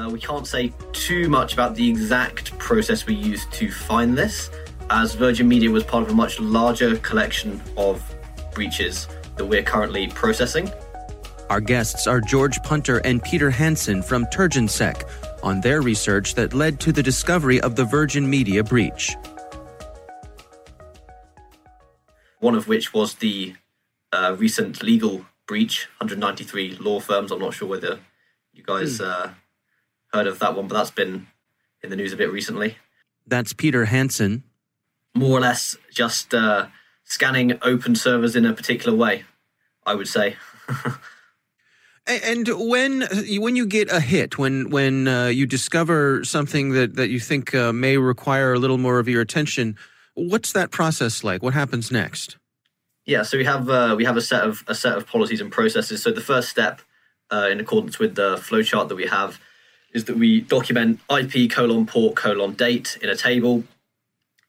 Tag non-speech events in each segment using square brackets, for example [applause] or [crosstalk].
Uh, we can't say too much about the exact process we used to find this, as Virgin Media was part of a much larger collection of breaches that we're currently processing. Our guests are George Punter and Peter Hansen from TurgenSec on their research that led to the discovery of the Virgin Media breach. One of which was the uh, recent legal breach, 193 law firms. I'm not sure whether you guys Hmm. uh, heard of that one, but that's been in the news a bit recently. That's Peter Hansen. More or less just uh, scanning open servers in a particular way, I would say. [laughs] And when when you get a hit, when when uh, you discover something that that you think uh, may require a little more of your attention, what's that process like? What happens next? Yeah, so we have uh, we have a set of a set of policies and processes. So the first step, uh, in accordance with the flowchart that we have, is that we document IP colon port colon date in a table,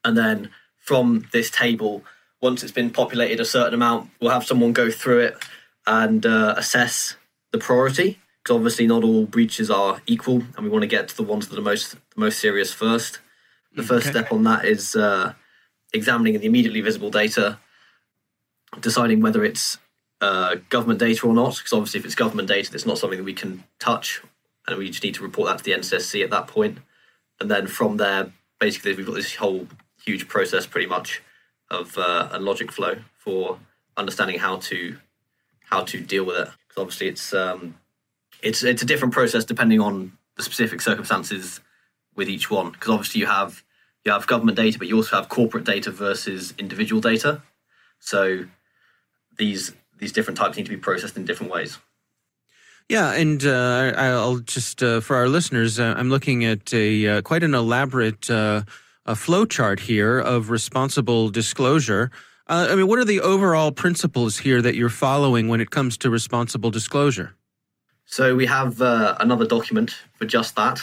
and then from this table, once it's been populated a certain amount, we'll have someone go through it and uh, assess the priority. Because obviously not all breaches are equal, and we want to get to the ones that are most the most serious first. The first Okay. step on that is uh, examining the immediately visible data deciding whether it's uh, government data or not. Because obviously, if it's government data, it's not something that we can touch, and we just need to report that to the NCSC at that point. And then from there, basically, we've got this whole huge process, pretty much, of uh, a logic flow for understanding how to how to deal with it. Because obviously, it's um, it's it's a different process depending on the specific circumstances with each one. Because obviously, you have you have government data, but you also have corporate data versus individual data. So these these different types need to be processed in different ways. Yeah, and uh, I'll just uh, for our listeners, uh, I'm looking at a uh, quite an elaborate uh, a flow chart here of responsible disclosure. Uh, I mean, what are the overall principles here that you're following when it comes to responsible disclosure? So we have uh, another document for just that.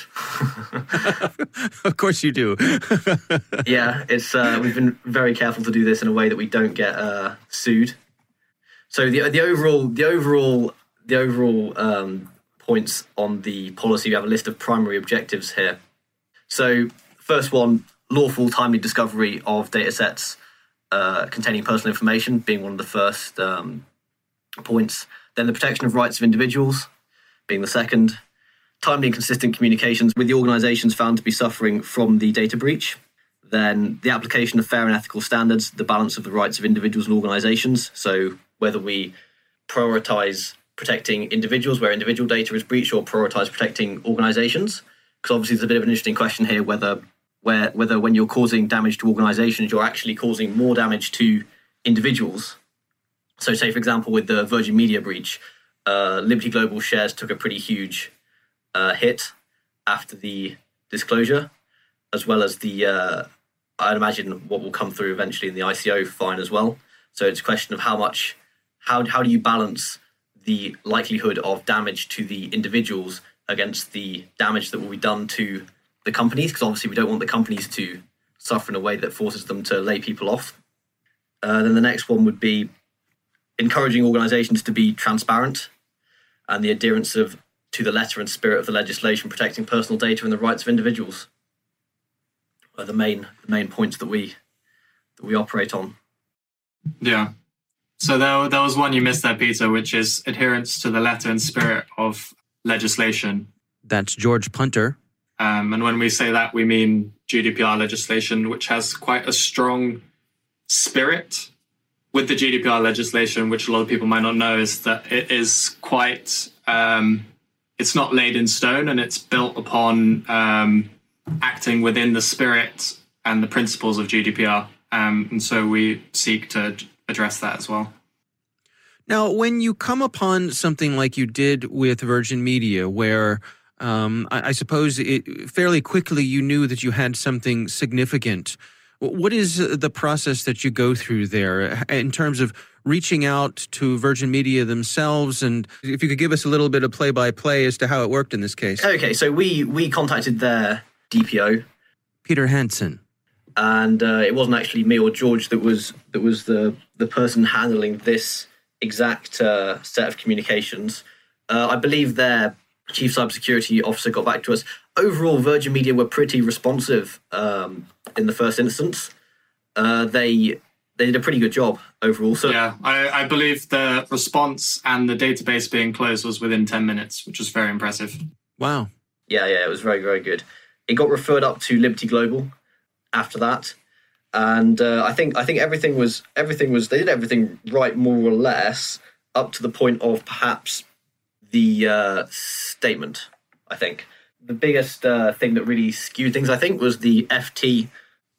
[laughs] of course, you do. [laughs] yeah, it's uh, we've been very careful to do this in a way that we don't get uh, sued. So the the overall the overall the overall um, points on the policy we have a list of primary objectives here. So first one, lawful timely discovery of data sets uh, containing personal information being one of the first um, points. Then the protection of rights of individuals being the second. Timely and consistent communications with the organisations found to be suffering from the data breach. Then the application of fair and ethical standards, the balance of the rights of individuals and organizations. So whether we prioritize protecting individuals where individual data is breached or prioritize protecting organizations. Because obviously there's a bit of an interesting question here whether where whether when you're causing damage to organizations, you're actually causing more damage to individuals. So say for example with the Virgin Media breach, uh, Liberty Global shares took a pretty huge uh, hit after the disclosure, as well as the uh, I'd imagine what will come through eventually in the ICO fine as well. So it's a question of how much, how how do you balance the likelihood of damage to the individuals against the damage that will be done to the companies? Because obviously we don't want the companies to suffer in a way that forces them to lay people off. Uh, then the next one would be encouraging organisations to be transparent and the adherence of to the letter and spirit of the legislation protecting personal data and the rights of individuals are the main the main points that we that we operate on. Yeah. So there, there was one you missed there, Peter, which is adherence to the letter and spirit of legislation. That's George Punter. Um, and when we say that, we mean GDPR legislation, which has quite a strong spirit. With the GDPR legislation, which a lot of people might not know, is that it is quite, um, it's not laid in stone and it's built upon um, acting within the spirit and the principles of GDPR. Um, and so we seek to address that as well. Now, when you come upon something like you did with Virgin Media, where um, I, I, suppose it, fairly quickly you knew that you had something significant. What is the process that you go through there in terms of reaching out to Virgin Media themselves? And if you could give us a little bit of play by play as to how it worked in this case. Okay, so we we contacted their DPO, Peter Hansen and uh, it wasn't actually me or George that was that was the the person handling this exact uh, set of communications. Uh, I believe their chief cybersecurity officer got back to us. Overall, Virgin Media were pretty responsive um, in the first instance. Uh, they they did a pretty good job overall. So yeah, I, I believe the response and the database being closed was within ten minutes, which was very impressive. Wow. Yeah, yeah, it was very very good. It got referred up to Liberty Global, after that. And uh, I think I think everything was everything was they did everything right more or less up to the point of perhaps the uh, statement. I think the biggest uh, thing that really skewed things I think was the FT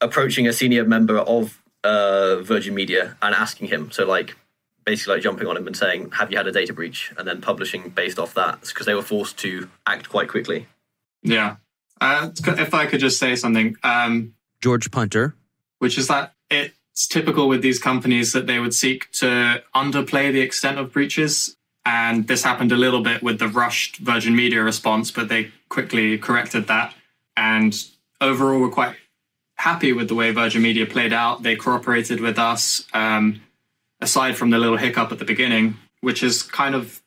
approaching a senior member of uh, Virgin Media and asking him so like basically like jumping on him and saying have you had a data breach and then publishing based off that because they were forced to act quite quickly. Yeah, uh, if I could just say something. Um, George Punter. Which is that it's typical with these companies that they would seek to underplay the extent of breaches. And this happened a little bit with the rushed Virgin Media response, but they quickly corrected that. And overall, we're quite happy with the way Virgin Media played out. They cooperated with us, um, aside from the little hiccup at the beginning, which is kind of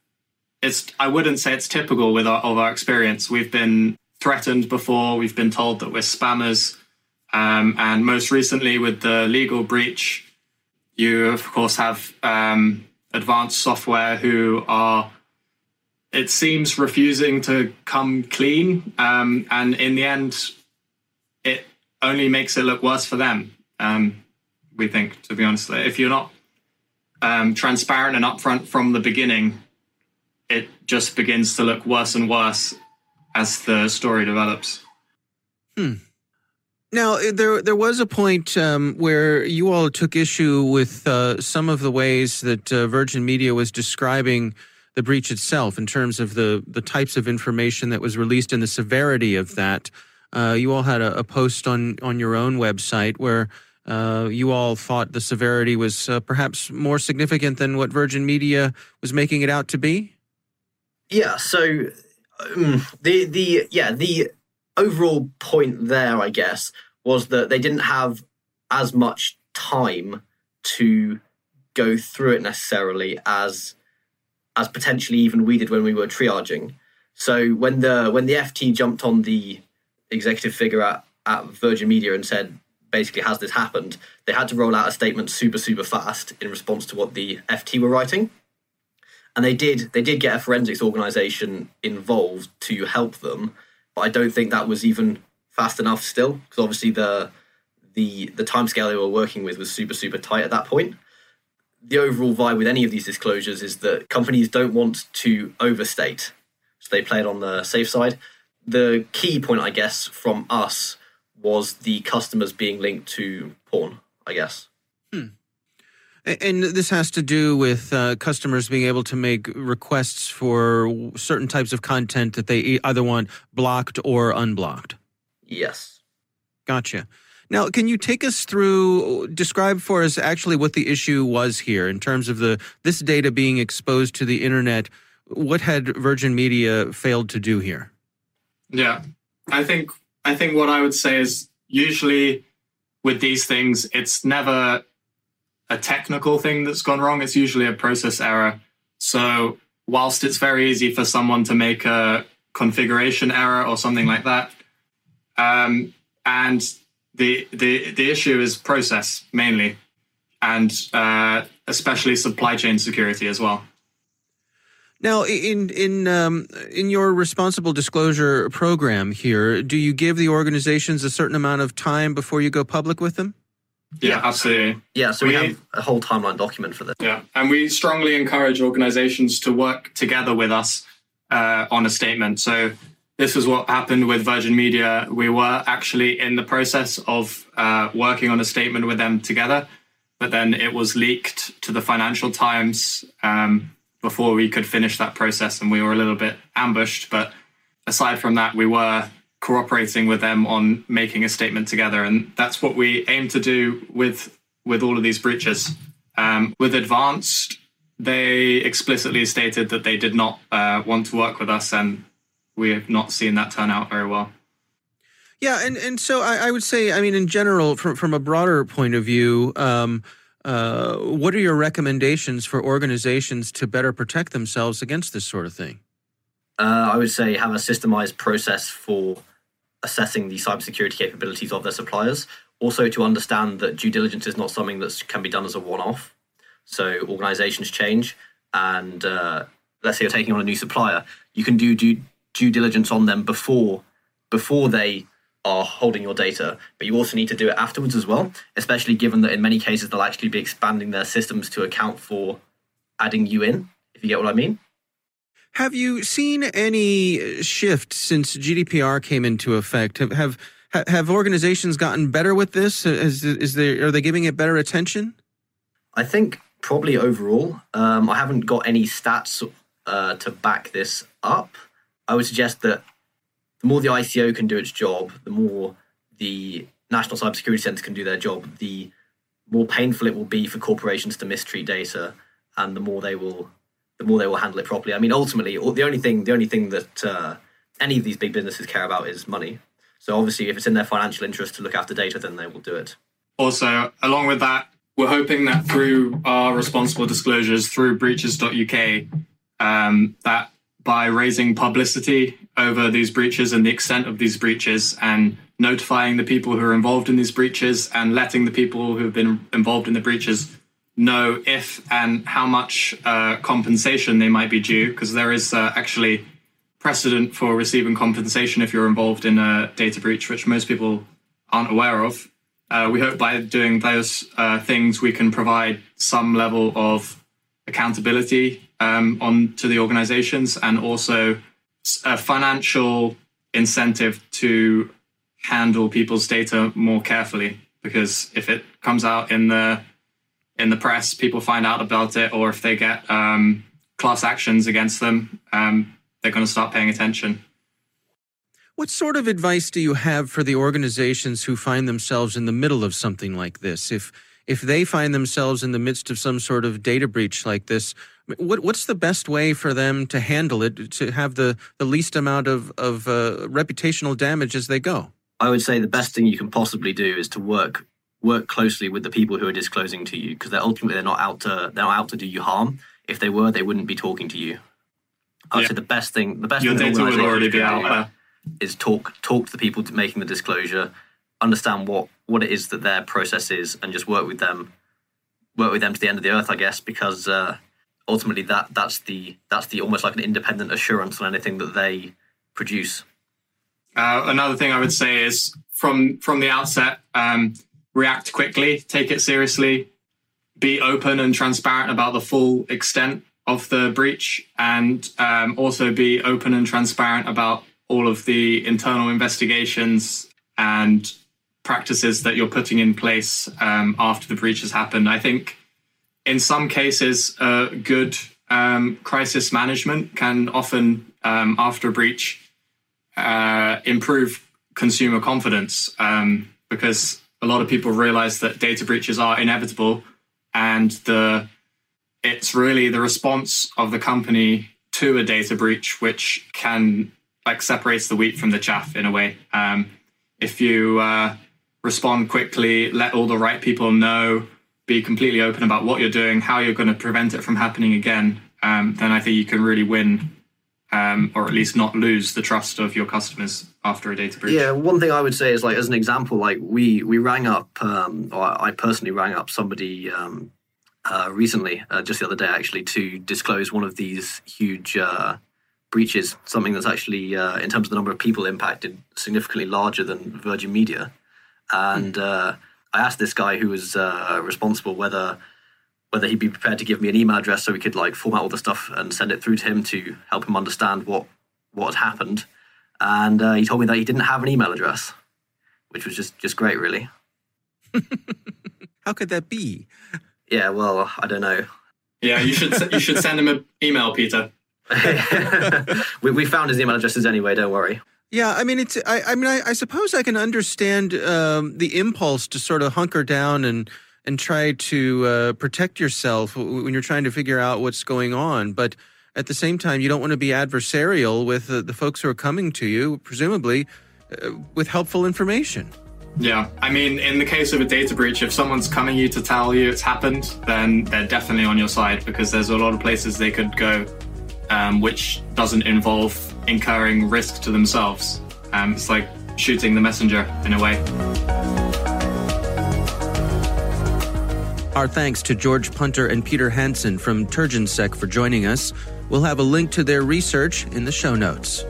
it's I wouldn't say it's typical with our of our experience. We've been threatened before, we've been told that we're spammers. Um, and most recently, with the legal breach, you of course have um, advanced software who are, it seems, refusing to come clean. Um, and in the end, it only makes it look worse for them. Um, we think, to be honest, if you're not um, transparent and upfront from the beginning, it just begins to look worse and worse as the story develops. Hmm. Now, eh, there there was a point um, where you all took issue with uh, some of the ways that uh, Virgin Media was describing the breach itself in terms of the the types of information that was released and the severity of that. Uh, you all had a, a, post on on your own website where uh, you all thought the severity was uh, perhaps more significant than what Virgin Media was making it out to be. Yeah. So um, the the yeah the overall point there, I guess, was that they didn't have as much time to go through it necessarily as as potentially even we did when we were triaging. So when the when the FT jumped on the executive figure at, at Virgin Media and said, basically, has this happened? They had to roll out a statement super super fast in response to what the FT were writing, and they did they did get a forensics organization involved to help them but I don't think that was even fast enough still because obviously the the the timescale they were working with was super super tight at that point. The overall vibe with any of these disclosures is that companies don't want to overstate, so they play it on the safe side. The key point, I guess, from us was the customers being linked to porn. I guess. Hmm. And this has to do with uh, customers being able to make requests for certain types of content that they either want blocked or unblocked. Yes. Gotcha. Now, can you take us through, describe for us actually what the issue was here in terms of the this data being exposed to the internet? What had Virgin Media failed to do here? Yeah, I think I think what I would say is usually with these things, it's never a technical thing that's gone wrong. It's usually a process error. So whilst it's very easy for someone to make a configuration error or something like that, um, and the the the issue is process mainly, and uh, especially supply chain security as well. Now, in in um, in your responsible disclosure program here, do you give the organizations a certain amount of time before you go public with them? Yeah, absolutely. Yeah, so we, We- have a whole timeline document for this. Yeah, and we strongly encourage organizations to work together with us uh, on a statement. So this is what happened with Virgin Media. We were actually in the process of uh, working on a statement with them together, but then it was leaked to the Financial Times um, before we could finish that process, and we were a little bit ambushed. But aside from that, we were cooperating with them on making a statement together, and that's what we aim to do with with all of these breaches. Um, with Advanced, they explicitly stated that they did not uh, want to work with us, and we have not seen that turn out very well. Yeah, and, and so I, I would say, I mean, in general, from from a broader point of view, um, uh, what are your recommendations for organizations to better protect themselves against this sort of thing? Uh, I would say have a systemized process for assessing the cybersecurity capabilities of their suppliers. Also, to understand that due diligence is not something that can be done as a one-off. So organizations change, and uh, let's say you're taking on a new supplier, you can do due, due diligence on them before before they are holding your data, but you also need to do it afterwards as well, especially given that in many cases they'll actually be expanding their systems to account for adding you in, if you get what I mean. Have you seen any shift since GDPR came into effect? Have have have organizations gotten better with this? Is, is there are they giving it better attention? I think probably overall, um, I haven't got any stats uh, to back this up. I would suggest that the more the ICO can do its job, the more the National Cybersecurity Centre can do their job, the more painful it will be for corporations to mistreat data, and the more they will, the more they will handle it properly. I mean, ultimately, the only thing, the only thing that uh, any of these big businesses care about is money. So obviously, if it's in their financial interest to look after data, then they will do it. Also, along with that, we're hoping that through our responsible disclosures through breaches.uk, um, that by raising publicity over these breaches and the extent of these breaches and notifying the people who are involved in these breaches and letting the people who have been involved in the breaches know if and how much uh, compensation they might be due, because there is uh, actually precedent for receiving compensation if you're involved in a data breach, which most people aren't aware of. Uh, we hope by doing those uh, things, we can provide some level of accountability um, on to the organizations and also a financial incentive to handle people's data more carefully. Because if it comes out in the in the press, people find out about it, or if they get um, class actions against them, um, they're going to start paying attention. What sort of advice do you have for the organizations who find themselves in the middle of something like this? If if they find themselves in the midst of some sort of data breach like this, what what's the best way for them to handle it to have the, the least amount of of uh, reputational damage as they go? I would say the best thing you can possibly do is to work work closely with the people who are disclosing to you because they're ultimately they're not out to they're not out to do you harm. If they were, they wouldn't be talking to you. I would Yeah. say the best thing the best Your thing data would already be out do there. is talk talk to the people making the disclosure, understand what what it is that their process is, and just work with them work with them to the end of the earth, I guess, because uh, ultimately that that's the that's the almost like an independent assurance on anything that they produce. Uh, another thing I would say is from from the outset, um, react quickly, take it seriously, be open and transparent about the full extent of the breach, and um, also be open and transparent about all of the internal investigations and practices that you're putting in place um, after the breach has happened. I think in some cases, uh, good um, crisis management can often, um, after a breach, uh, improve consumer confidence um, because a lot of people realize that data breaches are inevitable and the it's really the response of the company to a data breach which can like separates the wheat from the chaff in a way. Um, if you uh, respond quickly let all the right people know be completely open about what you're doing how you're going to prevent it from happening again um, then i think you can really win um, or at least not lose the trust of your customers after a data breach. Yeah, one thing I would say is like as an example, like we we rang up, um, or I personally rang up somebody um, uh, recently, uh, just the other day actually, to disclose one of these huge uh, breaches, something that's actually uh, in terms of the number of people impacted, significantly larger than Virgin Media, and mm. I asked this guy who was uh, responsible whether whether he'd be prepared to give me an email address so we could like format all the stuff and send it through to him to help him understand what what had happened. And uh, he told me that he didn't have an email address, which was just just great, really. [laughs] How could that be? Yeah, well, I don't know. Yeah, you should you should send him an email, Peter. [laughs] we, we found his email addresses anyway. Don't worry. Yeah, I mean, it's. I, I mean, I, I, suppose I can understand um, the impulse to sort of hunker down and and try to uh, protect yourself when you're trying to figure out what's going on. But at the same time, you don't want to be adversarial with uh, the folks who are coming to you, presumably uh, with helpful information. Yeah, I mean, in the case of a data breach, if someone's coming you to tell you it's happened, then they're definitely on your side because there's a lot of places they could go, um, which doesn't involve incurring risk to themselves. Um, it's like shooting the messenger in a way. Our thanks to George Punter and Peter Hansen from TurgenSec for joining us. We'll have a link to their research in the show notes.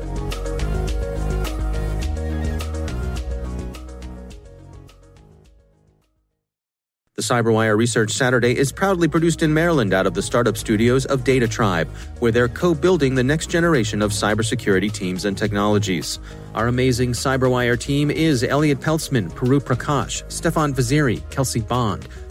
The CyberWire Research Saturday is proudly produced in Maryland out of the startup studios of Data Tribe, where they're co building the next generation of cybersecurity teams and technologies. Our amazing CyberWire team is Elliot Peltzman, Puru Prakash, Stefan Vaziri, Kelsey Bond,